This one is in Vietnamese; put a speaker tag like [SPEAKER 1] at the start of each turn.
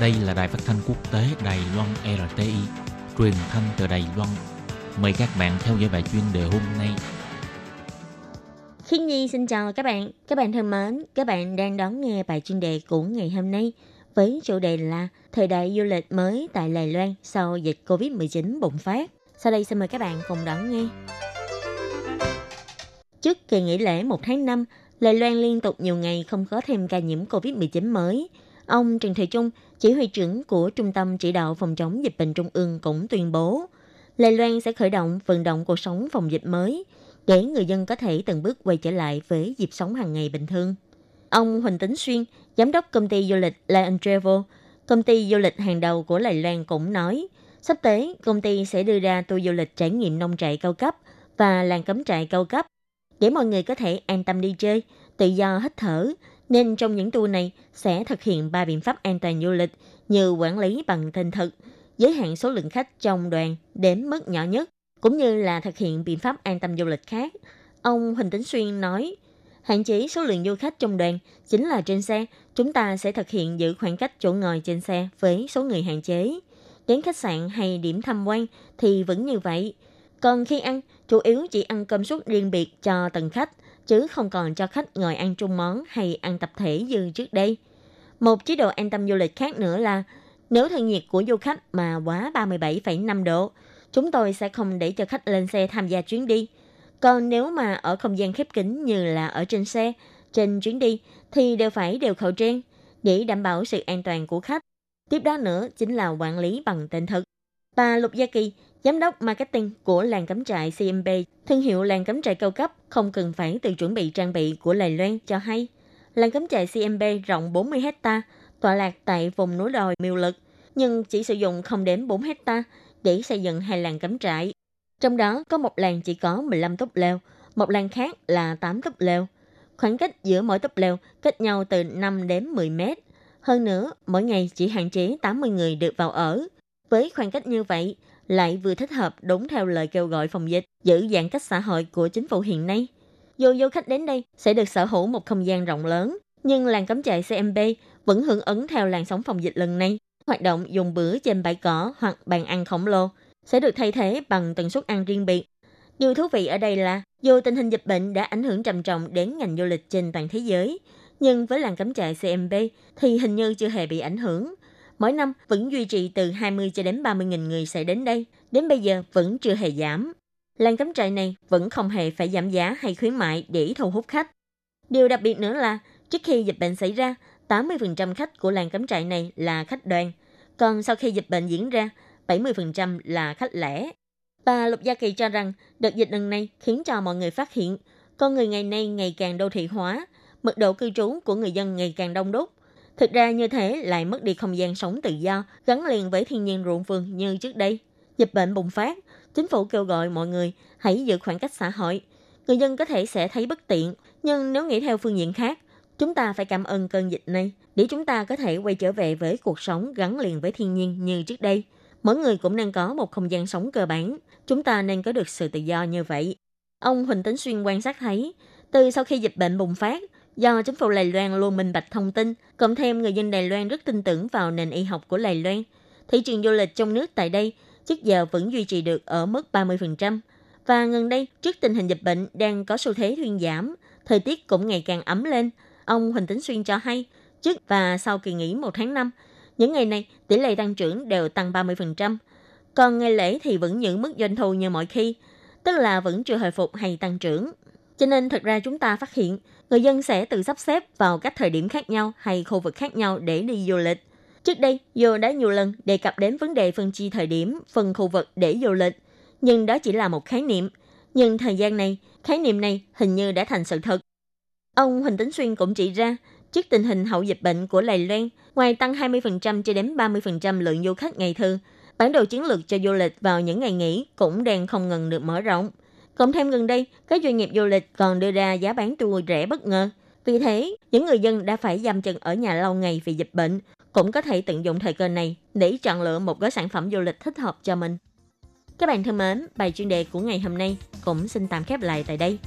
[SPEAKER 1] Đây là đài phát thanh quốc tế Đài Loan RTI, truyền thanh từ Đài Loan. Mời các bạn theo dõi bài chuyên đề hôm nay.
[SPEAKER 2] Khiến Nhi xin chào các bạn. Các bạn thân mến, các bạn đang đón nghe bài chuyên đề của ngày hôm nay với chủ đề là Thời đại du lịch mới tại Đài Loan sau dịch Covid-19 bùng phát. Sau đây xin mời các bạn cùng đón nghe. Trước kỳ nghỉ lễ 1 tháng 5, Đài Loan liên tục nhiều ngày không có thêm ca nhiễm COVID-19 mới. Ông Trần Thời Trung, chỉ huy trưởng của Trung tâm Chỉ đạo Phòng chống dịch bệnh Trung ương cũng tuyên bố, Lê Loan sẽ khởi động vận động cuộc sống phòng dịch mới để người dân có thể từng bước quay trở lại với dịp sống hàng ngày bình thường. Ông Huỳnh tính Xuyên, giám đốc công ty du lịch Lion Travel, công ty du lịch hàng đầu của lài Loan cũng nói, sắp tới công ty sẽ đưa ra tour du lịch trải nghiệm nông trại cao cấp và làng cắm trại cao cấp để mọi người có thể an tâm đi chơi, tự do hít thở. Nên trong những tour này sẽ thực hiện ba biện pháp an toàn du lịch như quản lý bằng tên thực, giới hạn số lượng khách trong đoàn đến mức nhỏ nhất, cũng như là thực hiện biện pháp an tâm du lịch khác. Ông Huỳnh Tấn Xuyên nói, hạn chế số lượng du khách trong đoàn chính là trên xe, chúng ta sẽ thực hiện giữ khoảng cách chỗ ngồi trên xe với số người hạn chế. Đến khách sạn hay điểm tham quan thì vẫn như vậy. Còn khi ăn, chủ yếu chỉ ăn cơm suất riêng biệt cho từng khách, chứ không còn cho khách ngồi ăn chung món hay ăn tập thể như trước đây. Một chế độ an tâm du lịch khác nữa là nếu thân nhiệt của du khách mà quá 37,5 độ, chúng tôi sẽ không để cho khách lên xe tham gia chuyến đi. Còn nếu mà ở không gian khép kín như là ở trên xe, trên chuyến đi thì đều phải đeo khẩu trang để đảm bảo sự an toàn của khách. Tiếp đó nữa chính là quản lý bằng tên thật. Bà Lục Gia Kỳ, giám đốc marketing của làng cắm trại CMB, thương hiệu làng cắm trại cao cấp không cần phải tự chuẩn bị trang bị của Lài Loan cho hay. Làng cắm trại CMB rộng 40 hecta, tọa lạc tại vùng núi đồi miêu lực, nhưng chỉ sử dụng không đến 4 hecta để xây dựng hai làng cắm trại. Trong đó có một làng chỉ có 15 túp lều một làng khác là 8 túp lều Khoảng cách giữa mỗi túp lều cách nhau từ 5 đến 10 mét. Hơn nữa, mỗi ngày chỉ hạn chế 80 người được vào ở. Với khoảng cách như vậy, lại vừa thích hợp đúng theo lời kêu gọi phòng dịch, giữ giãn cách xã hội của chính phủ hiện nay. Dù du khách đến đây sẽ được sở hữu một không gian rộng lớn, nhưng làng cắm trại CMB vẫn hưởng ứng theo làn sóng phòng dịch lần này. Hoạt động dùng bữa trên bãi cỏ hoặc bàn ăn khổng lồ sẽ được thay thế bằng tần suất ăn riêng biệt. Điều thú vị ở đây là, dù tình hình dịch bệnh đã ảnh hưởng trầm trọng đến ngành du lịch trên toàn thế giới, nhưng với làng cắm trại CMB thì hình như chưa hề bị ảnh hưởng. Mỗi năm vẫn duy trì từ 20 cho đến 30 nghìn người sẽ đến đây, đến bây giờ vẫn chưa hề giảm. Làng cắm trại này vẫn không hề phải giảm giá hay khuyến mại để thu hút khách. Điều đặc biệt nữa là, trước khi dịch bệnh xảy ra, 80% khách của làng cắm trại này là khách đoàn, còn sau khi dịch bệnh diễn ra, 70% là khách lẻ. Bà Lục Gia Kỳ cho rằng đợt dịch lần này khiến cho mọi người phát hiện con người ngày nay ngày càng đô thị hóa, mật độ cư trú của người dân ngày càng đông đúc. Thực ra như thế lại mất đi không gian sống tự do, gắn liền với thiên nhiên ruộng vườn như trước đây. Dịch bệnh bùng phát, chính phủ kêu gọi mọi người hãy giữ khoảng cách xã hội. Người dân có thể sẽ thấy bất tiện, nhưng nếu nghĩ theo phương diện khác, chúng ta phải cảm ơn cơn dịch này để chúng ta có thể quay trở về với cuộc sống gắn liền với thiên nhiên như trước đây. Mỗi người cũng nên có một không gian sống cơ bản. Chúng ta nên có được sự tự do như vậy. Ông Huỳnh Tấn Xuyên quan sát thấy, từ sau khi dịch bệnh bùng phát, do chính phủ Đài Loan luôn minh bạch thông tin, cộng thêm người dân Đài Loan rất tin tưởng vào nền y học của Đài Loan, thị trường du lịch trong nước tại đây trước giờ vẫn duy trì được ở mức 30%. Và gần đây, trước tình hình dịch bệnh đang có xu thế thuyên giảm, thời tiết cũng ngày càng ấm lên, ông Huỳnh Tấn Xuyên cho hay, trước và sau kỳ nghỉ một tháng năm, những ngày này tỷ lệ tăng trưởng đều tăng 30%. Còn ngày lễ thì vẫn giữ mức doanh thu như mọi khi, tức là vẫn chưa hồi phục hay tăng trưởng. Cho nên thật ra chúng ta phát hiện, người dân sẽ tự sắp xếp vào các thời điểm khác nhau hay khu vực khác nhau để đi du lịch. Trước đây, dù đã nhiều lần đề cập đến vấn đề phân chia thời điểm, phân khu vực để du lịch, nhưng đó chỉ là một khái niệm. Nhưng thời gian này, khái niệm này hình như đã thành sự thật. Ông Huỳnh Tấn Xuyên cũng chỉ ra, trước tình hình hậu dịch bệnh của Lài Loan, ngoài tăng 20% cho đến 30% lượng du khách ngày thường, bản đồ chiến lược cho du lịch vào những ngày nghỉ cũng đang không ngừng được mở rộng. Cộng thêm gần đây, các doanh nghiệp du lịch còn đưa ra giá bán tour rẻ bất ngờ. Vì thế, những người dân đã phải giam chân ở nhà lâu ngày vì dịch bệnh cũng có thể tận dụng thời cơ này để chọn lựa một gói sản phẩm du lịch thích hợp cho mình. Các bạn thân mến, bài chuyên đề của ngày hôm nay cũng xin tạm khép lại tại đây.